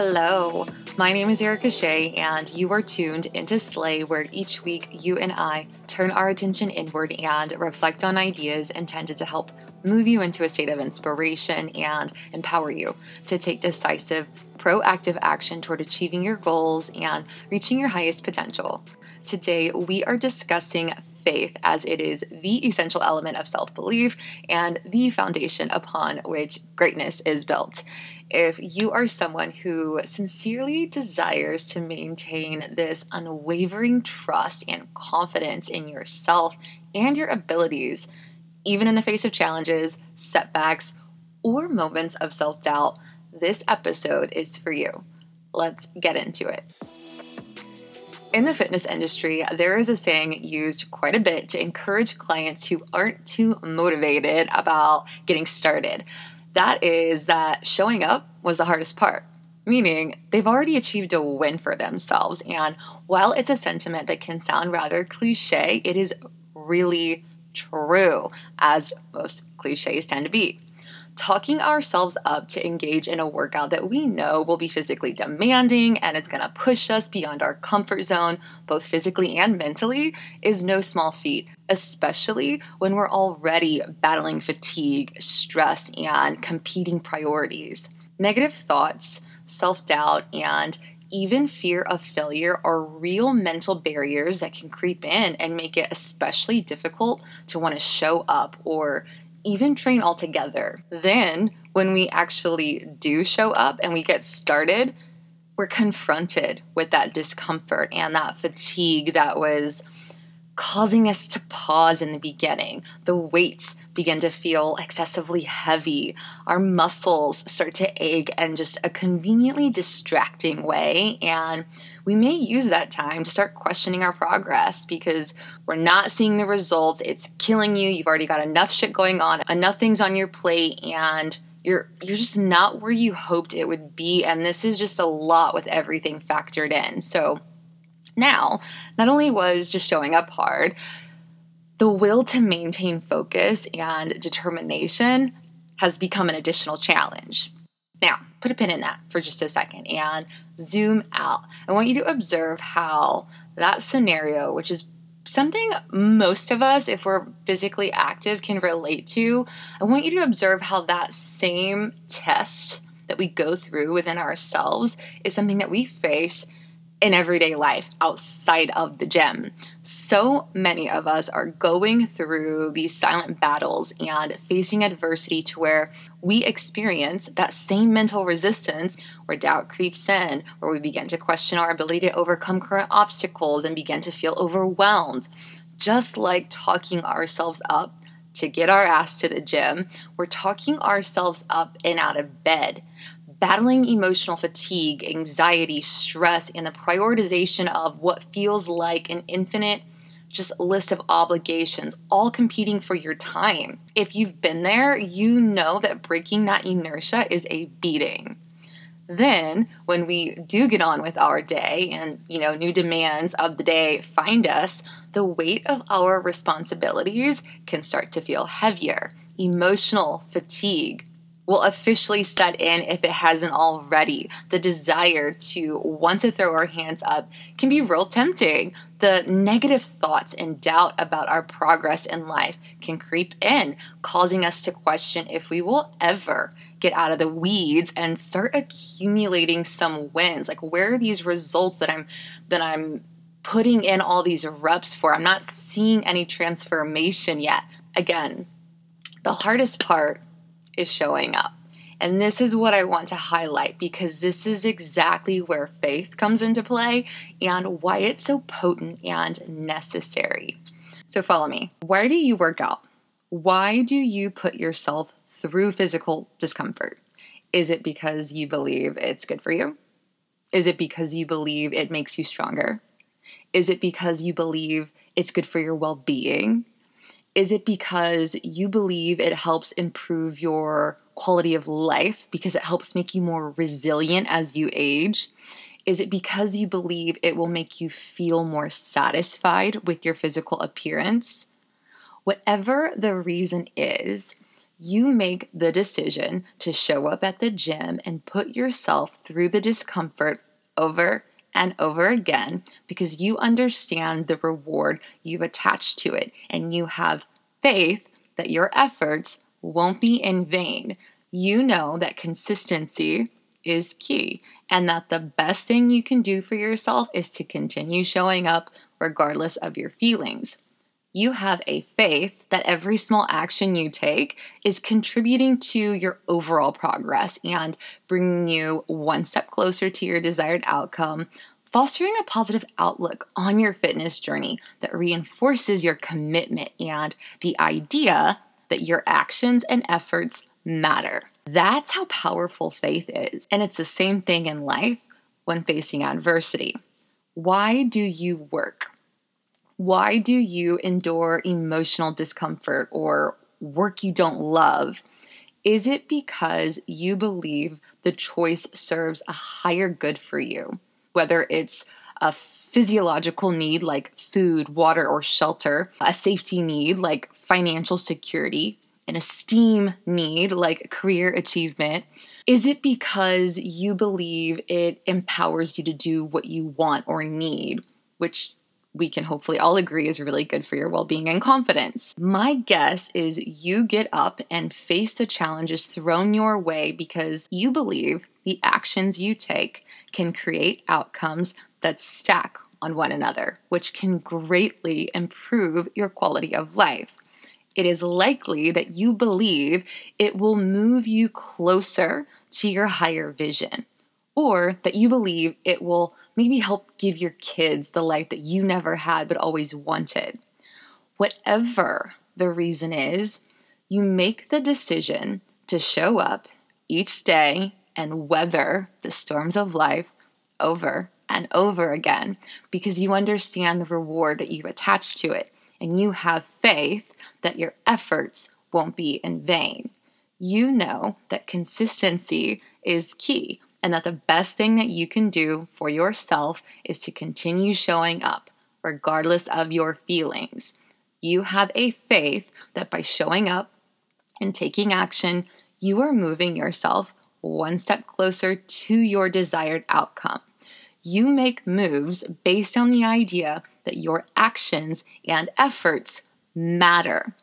Hello, my name is Erica Shaye, and you are tuned into Slay, where each week you and I turn our attention inward and reflect on ideas intended to help move you into a state of inspiration and empower you to take decisive, proactive action toward achieving your goals and reaching your highest potential. Today, we are discussing faith as it is the essential element of self belief and the foundation upon which greatness is built. If you are someone who sincerely desires to maintain this unwavering trust and confidence in yourself and your abilities, even in the face of challenges, setbacks, or moments of self doubt, this episode is for you. Let's get into it. In the fitness industry, there is a saying used quite a bit to encourage clients who aren't too motivated about getting started. That is that showing up was the hardest part, meaning they've already achieved a win for themselves. And while it's a sentiment that can sound rather cliche, it is really true, as most cliches tend to be talking ourselves up to engage in a workout that we know will be physically demanding and it's going to push us beyond our comfort zone, both physically and mentally, is no small feat, especially when we're already battling fatigue, stress, and competing priorities. Negative thoughts, self doubt, and even fear of failure are real mental barriers that can creep in and make it especially difficult to want to show up or even train all together. Then, when we actually do show up and we get started, we're confronted with that discomfort and that fatigue that was causing us to pause in the beginning. The weights begin to feel excessively heavy. Our muscles start to ache in just a conveniently distracting way. And we may use that time to start questioning our progress because we're not seeing the results. It's killing you. You've already got enough shit going on, enough things on your plate, and you're you're just not where you hoped it would be. And this is just a lot with everything factored in. So now, not only was just showing up hard, the will to maintain focus and determination has become an additional challenge. Now, put a pin in that for just a second and zoom out. I want you to observe how that scenario, which is something most of us, if we're physically active, can relate to, I want you to observe how that same test that we go through within ourselves is something that we face in everyday life outside of the gym. So many of us are going through these silent battles and facing adversity to where we experience that same mental resistance where doubt creeps in, where we begin to question our ability to overcome current obstacles and begin to feel overwhelmed. Just like talking ourselves up to get our ass to the gym, we're talking ourselves up and out of bed battling emotional fatigue, anxiety, stress, and the prioritization of what feels like an infinite just list of obligations, all competing for your time. If you've been there, you know that breaking that inertia is a beating. Then, when we do get on with our day and, you know, new demands of the day find us, the weight of our responsibilities can start to feel heavier. Emotional fatigue, will officially set in if it hasn't already. The desire to want to throw our hands up can be real tempting. The negative thoughts and doubt about our progress in life can creep in, causing us to question if we will ever get out of the weeds and start accumulating some wins. Like where are these results that I'm that I'm putting in all these reps for? I'm not seeing any transformation yet. Again, the hardest part is showing up. And this is what I want to highlight because this is exactly where faith comes into play and why it's so potent and necessary. So, follow me. Why do you work out? Why do you put yourself through physical discomfort? Is it because you believe it's good for you? Is it because you believe it makes you stronger? Is it because you believe it's good for your well being? Is it because you believe it helps improve your quality of life because it helps make you more resilient as you age? Is it because you believe it will make you feel more satisfied with your physical appearance? Whatever the reason is, you make the decision to show up at the gym and put yourself through the discomfort over and over again because you understand the reward you've attached to it and you have faith that your efforts won't be in vain. You know that consistency is key and that the best thing you can do for yourself is to continue showing up regardless of your feelings you have a faith that every small action you take is contributing to your overall progress and bringing you one step closer to your desired outcome, fostering a positive outlook on your fitness journey that reinforces your commitment and the idea that your actions and efforts matter. That's how powerful faith is. And it's the same thing in life when facing adversity. Why do you work? Why do you endure emotional discomfort or work you don't love? Is it because you believe the choice serves a higher good for you? Whether it's a physiological need like food, water, or shelter, a safety need like financial security, an esteem need like career achievement? Is it because you believe it empowers you to do what you want or need, which we can hopefully all agree is really good for your well being and confidence. My guess is you get up and face the challenges thrown your way because you believe the actions you take can create outcomes that stack on one another, which can greatly improve your quality of life. It is likely that you believe it will move you closer to your higher vision or that you believe it will maybe help give your kids the life that you never had but always wanted. Whatever the reason is, you make the decision to show up each day and weather the storms of life over and over again because you understand the reward that you attach to it and you have faith that your efforts won't be in vain. You know that consistency is key and that the best thing that you can do for yourself is to continue showing up, regardless of your feelings. You have a faith that by showing up and taking action, you are moving yourself one step closer to your desired outcome. You make moves based on the idea that your actions and efforts matter.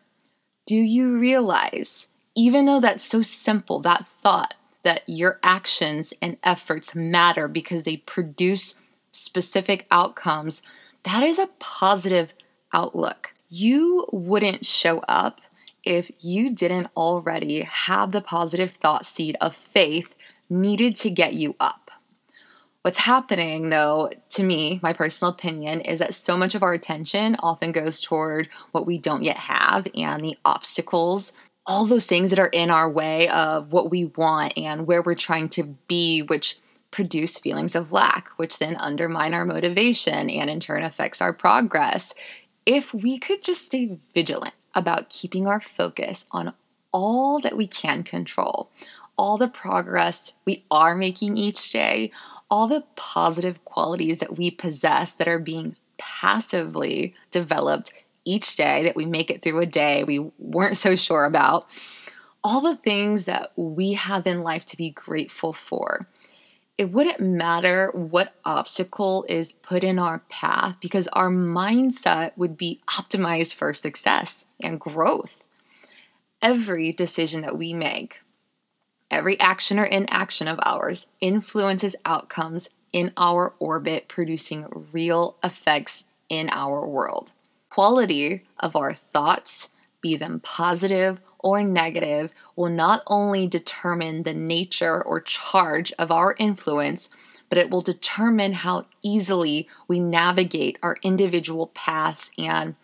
Do you realize, even though that's so simple, that thought, that your actions and efforts matter because they produce specific outcomes, that is a positive outlook. You wouldn't show up if you didn't already have the positive thought seed of faith needed to get you up. What's happening, though, to me, my personal opinion, is that so much of our attention often goes toward what we don't yet have and the obstacles all those things that are in our way of what we want and where we're trying to be, which produce feelings of lack, which then undermine our motivation and in turn affects our progress. If we could just stay vigilant about keeping our focus on all that we can control, all the progress we are making each day, all the positive qualities that we possess that are being passively developed each day that we make it through a day we weren't so sure about, all the things that we have in life to be grateful for. It wouldn't matter what obstacle is put in our path because our mindset would be optimized for success and growth. Every decision that we make, every action or inaction of ours influences outcomes in our orbit, producing real effects in our world quality of our thoughts, be them positive or negative, will not only determine the nature or charge of our influence, but it will determine how easily we navigate our individual paths and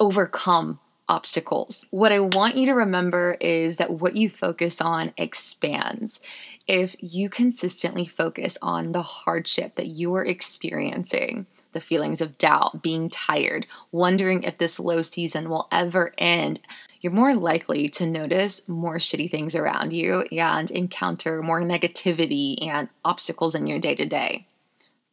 overcome obstacles. What I want you to remember is that what you focus on expands. If you consistently focus on the hardship that you are experiencing, the feelings of doubt, being tired, wondering if this low season will ever end, you're more likely to notice more shitty things around you and encounter more negativity and obstacles in your day to day.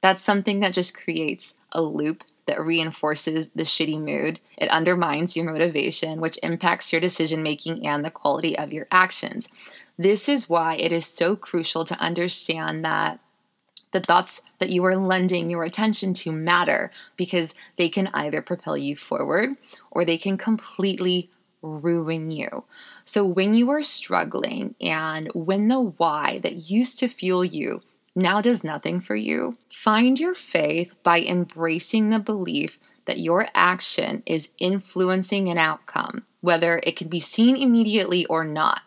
That's something that just creates a loop that reinforces the shitty mood. It undermines your motivation, which impacts your decision making and the quality of your actions. This is why it is so crucial to understand that the thoughts that you are lending your attention to matter because they can either propel you forward or they can completely ruin you. So, when you are struggling and when the why that used to fuel you now does nothing for you, find your faith by embracing the belief that your action is influencing an outcome, whether it can be seen immediately or not.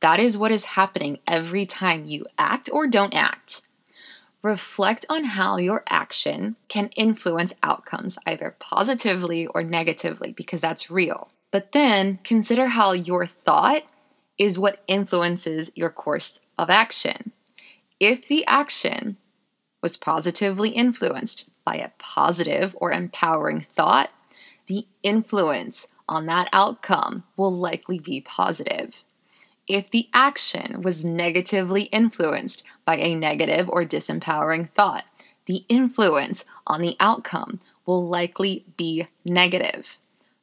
That is what is happening every time you act or don't act. Reflect on how your action can influence outcomes, either positively or negatively, because that's real. But then consider how your thought is what influences your course of action. If the action was positively influenced by a positive or empowering thought, the influence on that outcome will likely be positive if the action was negatively influenced by a negative or disempowering thought. The influence on the outcome will likely be negative.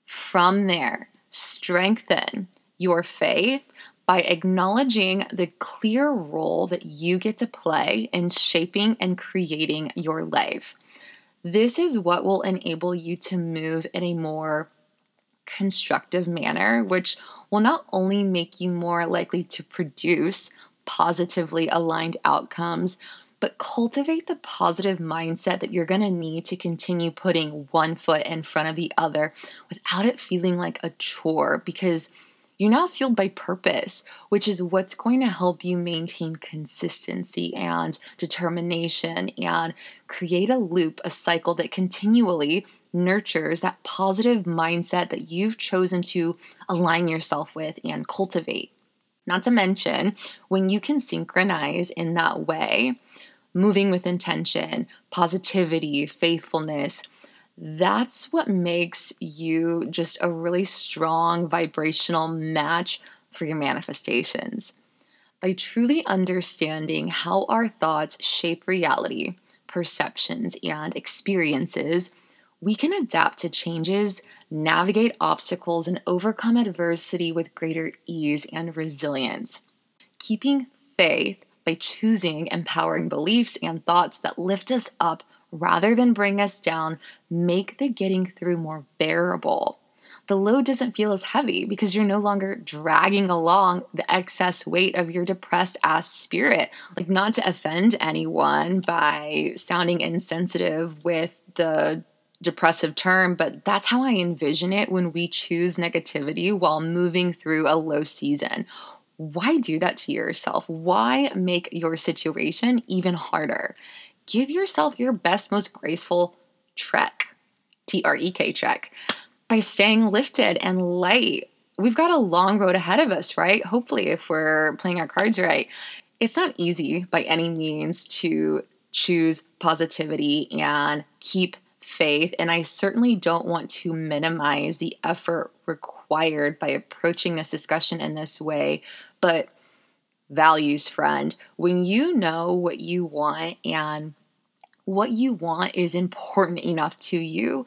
From there, strengthen your faith by acknowledging the clear role that you get to play in shaping and creating your life. This is what will enable you to move in a more constructive manner, which will not only make you more likely to produce positively aligned outcomes, but cultivate the positive mindset that you're going to need to continue putting one foot in front of the other without it feeling like a chore because you're now fueled by purpose, which is what's going to help you maintain consistency and determination and create a loop, a cycle that continually nurtures that positive mindset that you've chosen to align yourself with and cultivate. Not to mention, when you can synchronize in that way, moving with intention, positivity, faithfulness, that's what makes you just a really strong vibrational match for your manifestations. By truly understanding how our thoughts shape reality, perceptions, and experiences, we can adapt to changes, navigate obstacles, and overcome adversity with greater ease and resilience. Keeping faith by choosing empowering beliefs and thoughts that lift us up rather than bring us down make the getting through more bearable. The load doesn't feel as heavy because you're no longer dragging along the excess weight of your depressed ass spirit. Like, not to offend anyone by sounding insensitive with the depressive term, but that's how I envision it when we choose negativity while moving through a low season. Why do that to yourself? Why make your situation even harder? Give yourself your best, most graceful trek, T R E K trek, by staying lifted and light. We've got a long road ahead of us, right? Hopefully, if we're playing our cards right. It's not easy by any means to choose positivity and keep faith, and I certainly don't want to minimize the effort required by approaching this discussion in this way. But, values friend, when you know what you want and what you want is important enough to you,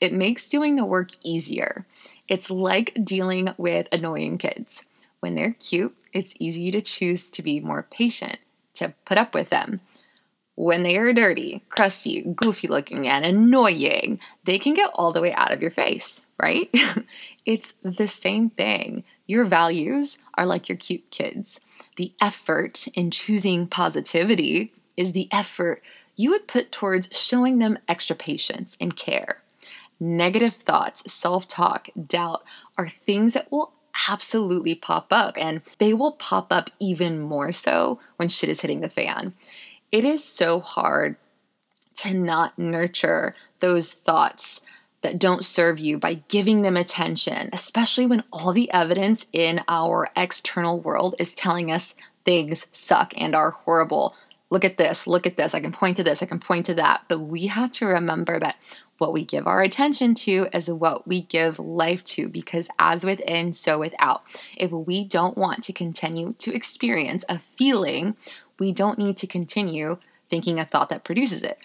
it makes doing the work easier. It's like dealing with annoying kids. When they're cute, it's easy to choose to be more patient, to put up with them when they are dirty, crusty, goofy looking, and annoying, they can get all the way out of your face, right? it's the same thing. Your values are like your cute kids. The effort in choosing positivity is the effort you would put towards showing them extra patience and care. Negative thoughts, self talk, doubt are things that will absolutely pop up, and they will pop up even more so when shit is hitting the fan it is so hard to not nurture those thoughts that don't serve you by giving them attention, especially when all the evidence in our external world is telling us things suck and are horrible. Look at this, look at this, I can point to this, I can point to that. But we have to remember that what we give our attention to is what we give life to, because as within, so without. If we don't want to continue to experience a feeling we don't need to continue thinking a thought that produces it,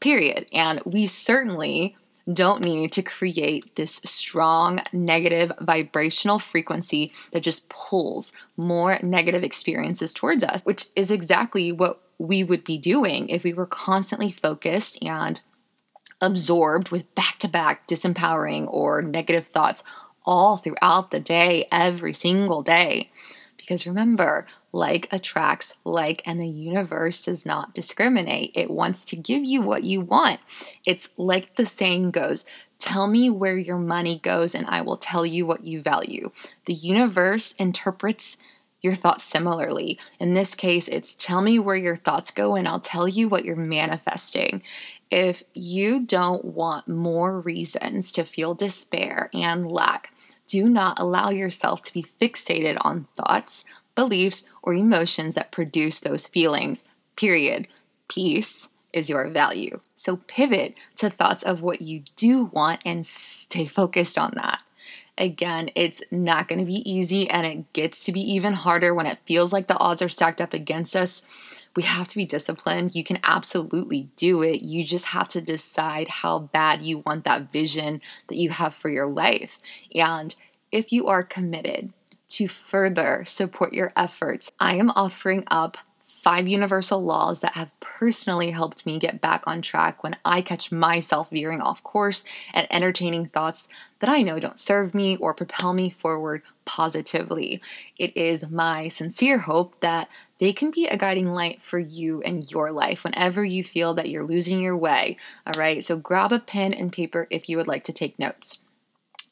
period. And we certainly don't need to create this strong negative vibrational frequency that just pulls more negative experiences towards us, which is exactly what we would be doing if we were constantly focused and absorbed with back to back disempowering or negative thoughts all throughout the day, every single day. Because remember, like attracts like, and the universe does not discriminate. It wants to give you what you want. It's like the saying goes Tell me where your money goes, and I will tell you what you value. The universe interprets your thoughts similarly. In this case, it's tell me where your thoughts go, and I'll tell you what you're manifesting. If you don't want more reasons to feel despair and lack, do not allow yourself to be fixated on thoughts, beliefs, or emotions that produce those feelings. Period. Peace is your value. So pivot to thoughts of what you do want and stay focused on that. Again, it's not going to be easy and it gets to be even harder when it feels like the odds are stacked up against us. We have to be disciplined. You can absolutely do it. You just have to decide how bad you want that vision that you have for your life. And if you are committed to further support your efforts, I am offering up five universal laws that have personally helped me get back on track when I catch myself veering off course and entertaining thoughts that I know don't serve me or propel me forward positively. It is my sincere hope that they can be a guiding light for you and your life whenever you feel that you're losing your way. All right, so grab a pen and paper if you would like to take notes.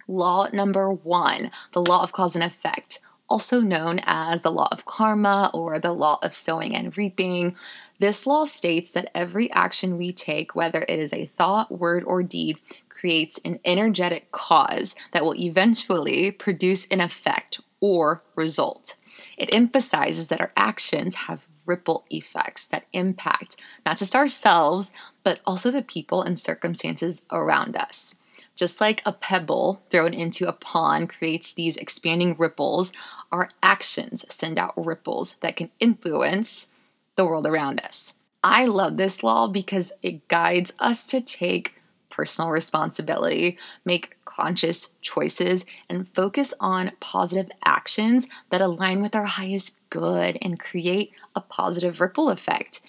Law number one the law of cause and effect also known as the law of karma or the law of sowing and reaping. This law states that every action we take, whether it is a thought, word, or deed, creates an energetic cause that will eventually produce an effect or result. It emphasizes that our actions have ripple effects that impact not just ourselves, but also the people and circumstances around us. Just like a pebble thrown into a pond creates these expanding ripples, our actions send out ripples that can influence the world around us. I love this law because it guides us to take personal responsibility, make conscious choices, and focus on positive actions that align with our highest good and create a positive ripple effect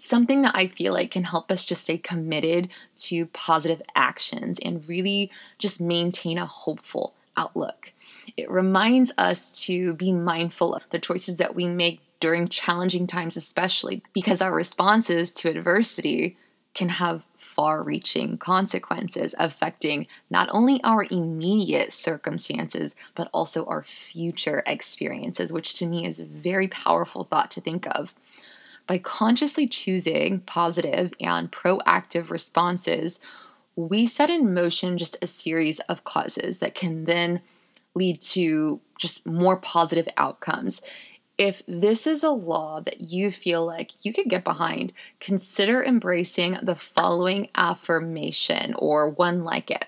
something that I feel like can help us just stay committed to positive actions and really just maintain a hopeful outlook. It reminds us to be mindful of the choices that we make during challenging times, especially because our responses to adversity can have far reaching consequences affecting not only our immediate circumstances, but also our future experiences, which to me is a very powerful thought to think of. By consciously choosing positive and proactive responses, we set in motion just a series of causes that can then lead to just more positive outcomes. If this is a law that you feel like you could get behind, consider embracing the following affirmation or one like it.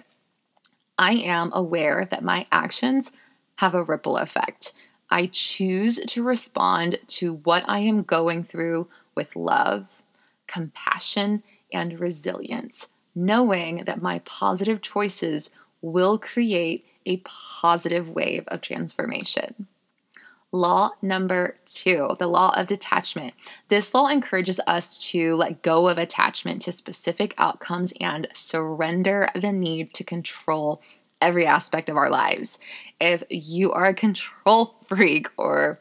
I am aware that my actions have a ripple effect. I choose to respond to what I am going through with love, compassion, and resilience, knowing that my positive choices will create a positive wave of transformation. Law number two, the law of detachment. This law encourages us to let go of attachment to specific outcomes and surrender the need to control every aspect of our lives. If you are a control freak or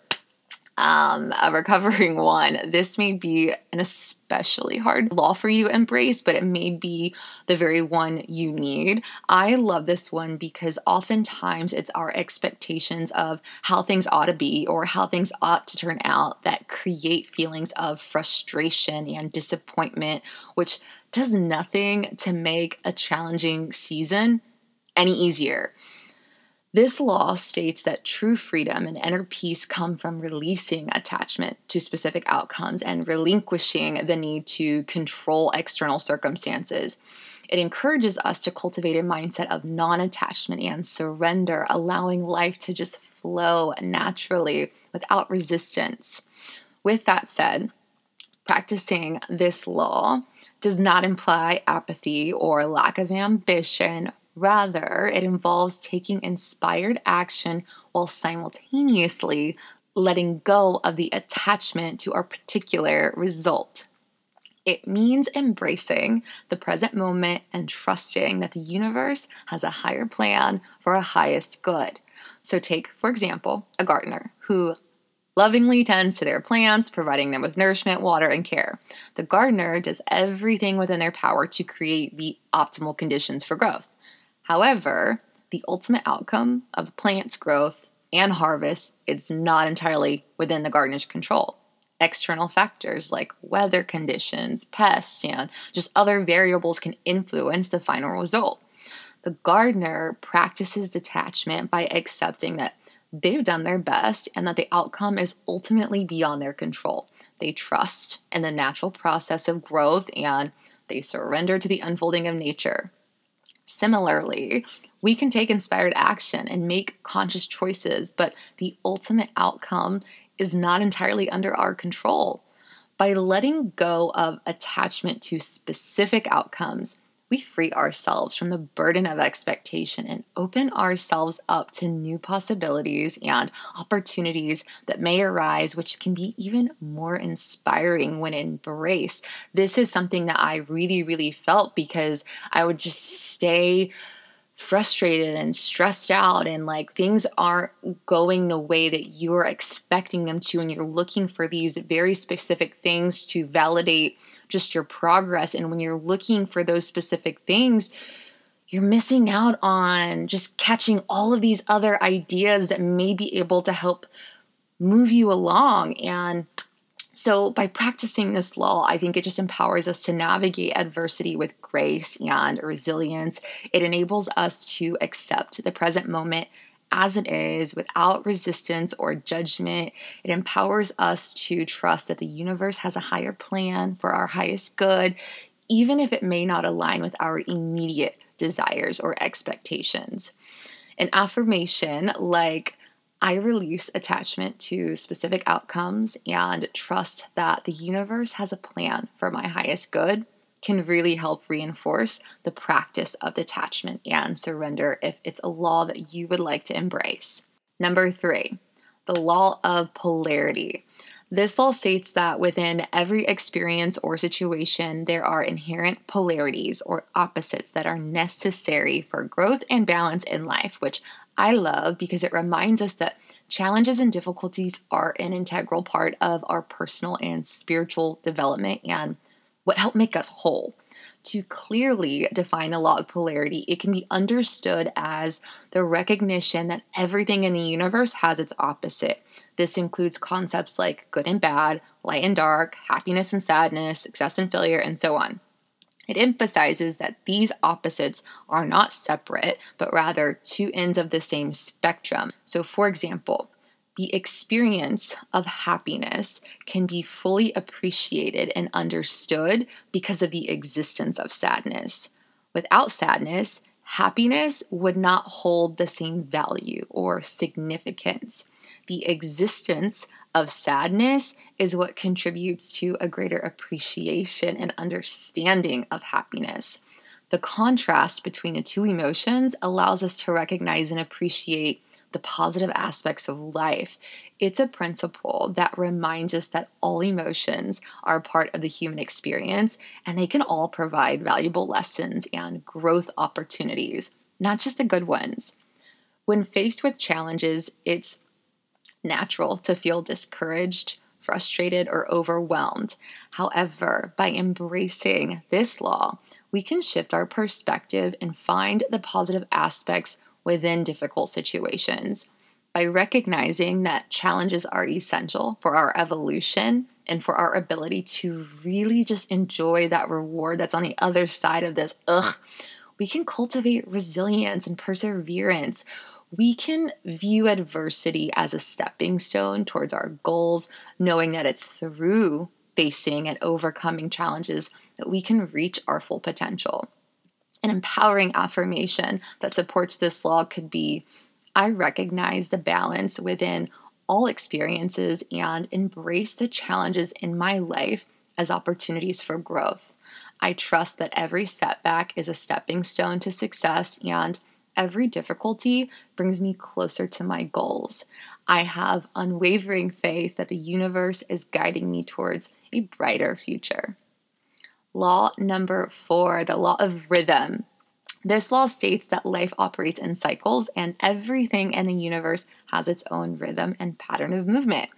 um, a recovering one, this may be an especially hard law for you to embrace, but it may be the very one you need. I love this one because oftentimes it's our expectations of how things ought to be or how things ought to turn out that create feelings of frustration and disappointment, which does nothing to make a challenging season any easier. This law states that true freedom and inner peace come from releasing attachment to specific outcomes and relinquishing the need to control external circumstances. It encourages us to cultivate a mindset of non attachment and surrender, allowing life to just flow naturally without resistance. With that said, practicing this law does not imply apathy or lack of ambition. Rather, it involves taking inspired action while simultaneously letting go of the attachment to our particular result. It means embracing the present moment and trusting that the universe has a higher plan for a highest good. So, take, for example, a gardener who lovingly tends to their plants, providing them with nourishment, water, and care. The gardener does everything within their power to create the optimal conditions for growth. However, the ultimate outcome of the plant's growth and harvest is not entirely within the gardener's control. External factors like weather conditions, pests, and just other variables can influence the final result. The gardener practices detachment by accepting that they've done their best and that the outcome is ultimately beyond their control. They trust in the natural process of growth and they surrender to the unfolding of nature. Similarly, we can take inspired action and make conscious choices, but the ultimate outcome is not entirely under our control. By letting go of attachment to specific outcomes, we free ourselves from the burden of expectation and open ourselves up to new possibilities and opportunities that may arise, which can be even more inspiring when embraced. This is something that I really, really felt because I would just stay frustrated and stressed out and like things aren't going the way that you're expecting them to and you're looking for these very specific things to validate just your progress and when you're looking for those specific things you're missing out on just catching all of these other ideas that may be able to help move you along and so, by practicing this law, I think it just empowers us to navigate adversity with grace and resilience. It enables us to accept the present moment as it is without resistance or judgment. It empowers us to trust that the universe has a higher plan for our highest good, even if it may not align with our immediate desires or expectations. An affirmation like, I release attachment to specific outcomes and trust that the universe has a plan for my highest good can really help reinforce the practice of detachment and surrender if it's a law that you would like to embrace. Number three, the law of polarity. This law states that within every experience or situation, there are inherent polarities or opposites that are necessary for growth and balance in life, which I love because it reminds us that challenges and difficulties are an integral part of our personal and spiritual development and what help make us whole. To clearly define the law of polarity, it can be understood as the recognition that everything in the universe has its opposite. This includes concepts like good and bad, light and dark, happiness and sadness, success and failure, and so on. It emphasizes that these opposites are not separate, but rather two ends of the same spectrum. So, for example, the experience of happiness can be fully appreciated and understood because of the existence of sadness. Without sadness, happiness would not hold the same value or significance. The existence of sadness is what contributes to a greater appreciation and understanding of happiness. The contrast between the two emotions allows us to recognize and appreciate the positive aspects of life. It's a principle that reminds us that all emotions are part of the human experience and they can all provide valuable lessons and growth opportunities, not just the good ones. When faced with challenges, it's natural to feel discouraged, frustrated, or overwhelmed. However, by embracing this law, we can shift our perspective and find the positive aspects within difficult situations. By recognizing that challenges are essential for our evolution and for our ability to really just enjoy that reward that's on the other side of this, ugh, we can cultivate resilience and perseverance we can view adversity as a stepping stone towards our goals, knowing that it's through facing and overcoming challenges that we can reach our full potential. An empowering affirmation that supports this law could be I recognize the balance within all experiences and embrace the challenges in my life as opportunities for growth. I trust that every setback is a stepping stone to success and every difficulty brings me closer to my goals. I have unwavering faith that the universe is guiding me towards a brighter future. Law number four, the law of rhythm. This law states that life operates in cycles and everything in the universe has its own rhythm and pattern of movement.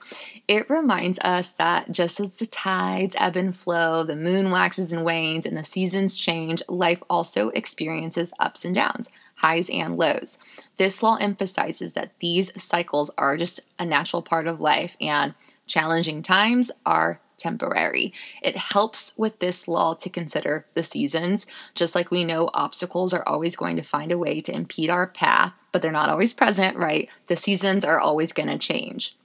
It reminds us that just as the tides ebb and flow, the moon waxes and wanes, and the seasons change, life also experiences ups and downs, highs and lows. This law emphasizes that these cycles are just a natural part of life and challenging times are temporary. It helps with this law to consider the seasons, just like we know obstacles are always going to find a way to impede our path, but they're not always present, right? The seasons are always going to change.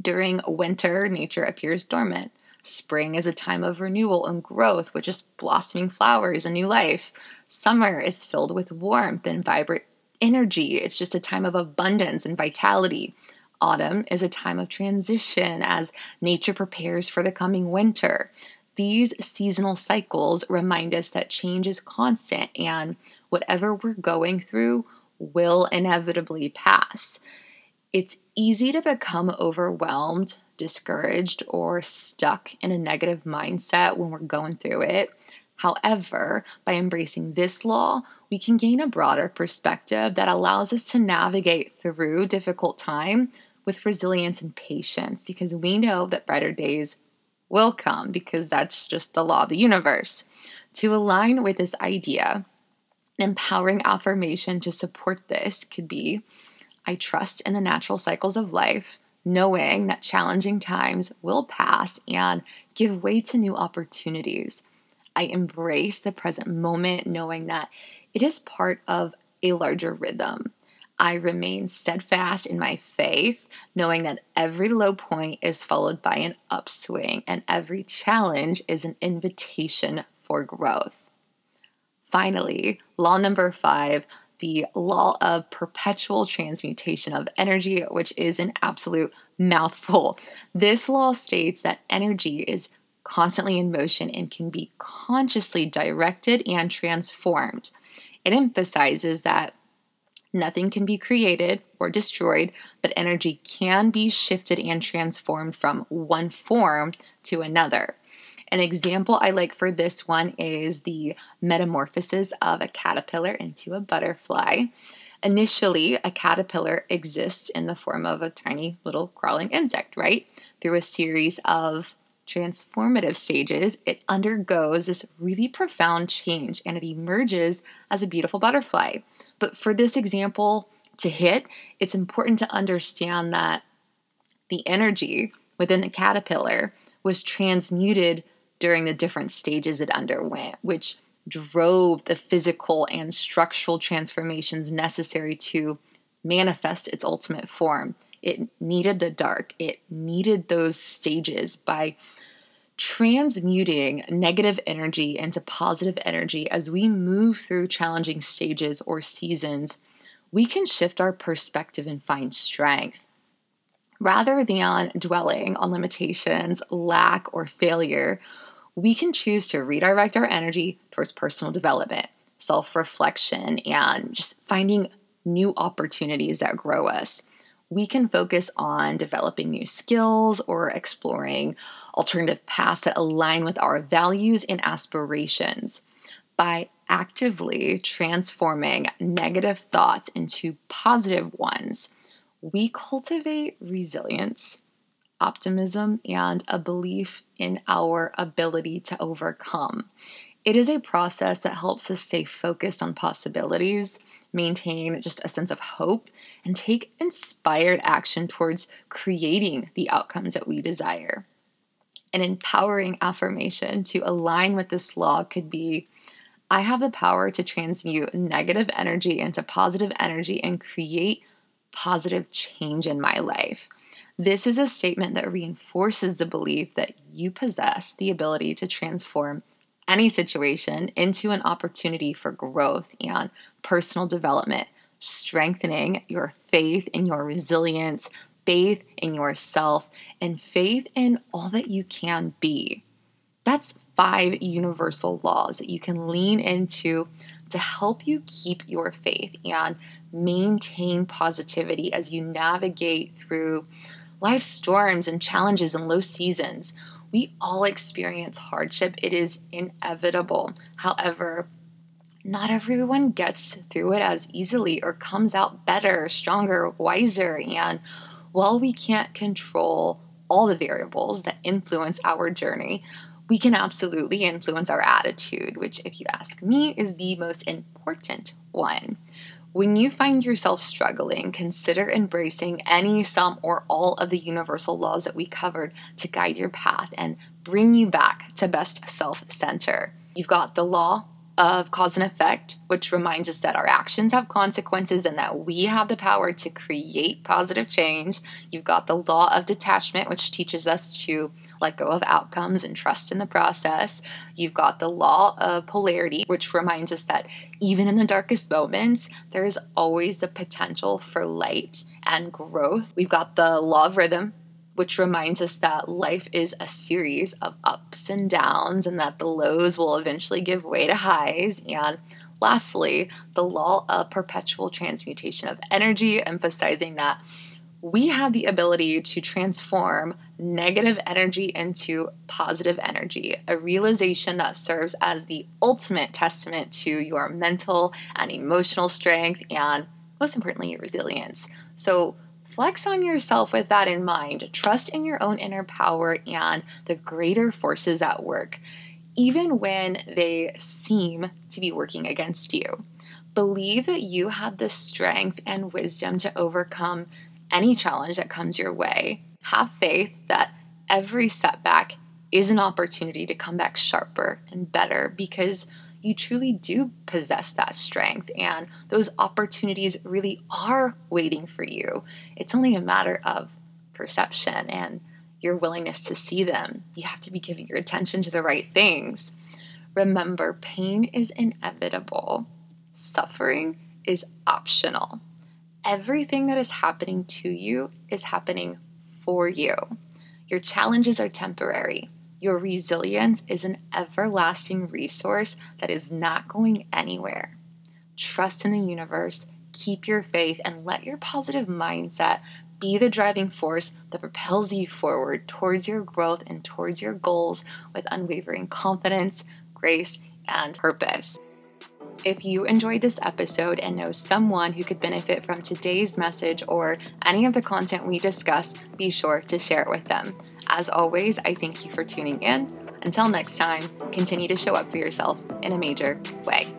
During winter, nature appears dormant. Spring is a time of renewal and growth with just blossoming flowers and new life. Summer is filled with warmth and vibrant energy. It's just a time of abundance and vitality. Autumn is a time of transition as nature prepares for the coming winter. These seasonal cycles remind us that change is constant and whatever we're going through will inevitably pass. It's easy to become overwhelmed, discouraged, or stuck in a negative mindset when we're going through it. However, by embracing this law, we can gain a broader perspective that allows us to navigate through difficult time with resilience and patience because we know that brighter days will come because that's just the law of the universe. To align with this idea, an empowering affirmation to support this could be I trust in the natural cycles of life, knowing that challenging times will pass and give way to new opportunities. I embrace the present moment, knowing that it is part of a larger rhythm. I remain steadfast in my faith, knowing that every low point is followed by an upswing and every challenge is an invitation for growth. Finally, law number five the law of perpetual transmutation of energy, which is an absolute mouthful. This law states that energy is constantly in motion and can be consciously directed and transformed. It emphasizes that Nothing can be created or destroyed, but energy can be shifted and transformed from one form to another. An example I like for this one is the metamorphosis of a caterpillar into a butterfly. Initially, a caterpillar exists in the form of a tiny little crawling insect, right? Through a series of transformative stages, it undergoes this really profound change and it emerges as a beautiful butterfly. But for this example to hit, it's important to understand that the energy within the caterpillar was transmuted during the different stages it underwent, which drove the physical and structural transformations necessary to manifest its ultimate form. It needed the dark, it needed those stages by transmuting negative energy into positive energy. As we move through challenging stages or seasons, we can shift our perspective and find strength. Rather than dwelling on limitations, lack, or failure, we can choose to redirect our energy towards personal development, self reflection, and just finding new opportunities that grow us we can focus on developing new skills or exploring alternative paths that align with our values and aspirations. By actively transforming negative thoughts into positive ones, we cultivate resilience, optimism, and a belief in our ability to overcome. It is a process that helps us stay focused on possibilities maintain just a sense of hope, and take inspired action towards creating the outcomes that we desire. An empowering affirmation to align with this law could be I have the power to transmute negative energy into positive energy and create positive change in my life. This is a statement that reinforces the belief that you possess the ability to transform any situation into an opportunity for growth and personal development, strengthening your faith in your resilience, faith in yourself, and faith in all that you can be. That's five universal laws that you can lean into to help you keep your faith and maintain positivity as you navigate through life's storms and challenges and low seasons. We all experience hardship, it is inevitable. However, not everyone gets through it as easily or comes out better, stronger, wiser. And while we can't control all the variables that influence our journey, we can absolutely influence our attitude, which, if you ask me, is the most important one. When you find yourself struggling, consider embracing any, some, or all of the universal laws that we covered to guide your path and bring you back to best self center. You've got the law of cause and effect, which reminds us that our actions have consequences and that we have the power to create positive change. You've got the law of detachment, which teaches us to let go of outcomes and trust in the process. You've got the law of polarity, which reminds us that even in the darkest moments, there is always a potential for light and growth. We've got the law of rhythm, which reminds us that life is a series of ups and downs and that the lows will eventually give way to highs. And lastly, the law of perpetual transmutation of energy, emphasizing that we have the ability to transform negative energy into positive energy, a realization that serves as the ultimate testament to your mental and emotional strength and, most importantly, your resilience. So, Flex on yourself with that in mind. Trust in your own inner power and the greater forces at work, even when they seem to be working against you. Believe that you have the strength and wisdom to overcome any challenge that comes your way. Have faith that every setback is an opportunity to come back sharper and better because you truly do possess that strength and those opportunities really are waiting for you. It's only a matter of perception and your willingness to see them. You have to be giving your attention to the right things. Remember, pain is inevitable, suffering is optional. Everything that is happening to you is happening for you. Your challenges are temporary. Your resilience is an everlasting resource that is not going anywhere. Trust in the universe, keep your faith, and let your positive mindset be the driving force that propels you forward towards your growth and towards your goals with unwavering confidence, grace, and purpose. If you enjoyed this episode and know someone who could benefit from today's message or any of the content we discuss, be sure to share it with them. As always, I thank you for tuning in. Until next time, continue to show up for yourself in a major way.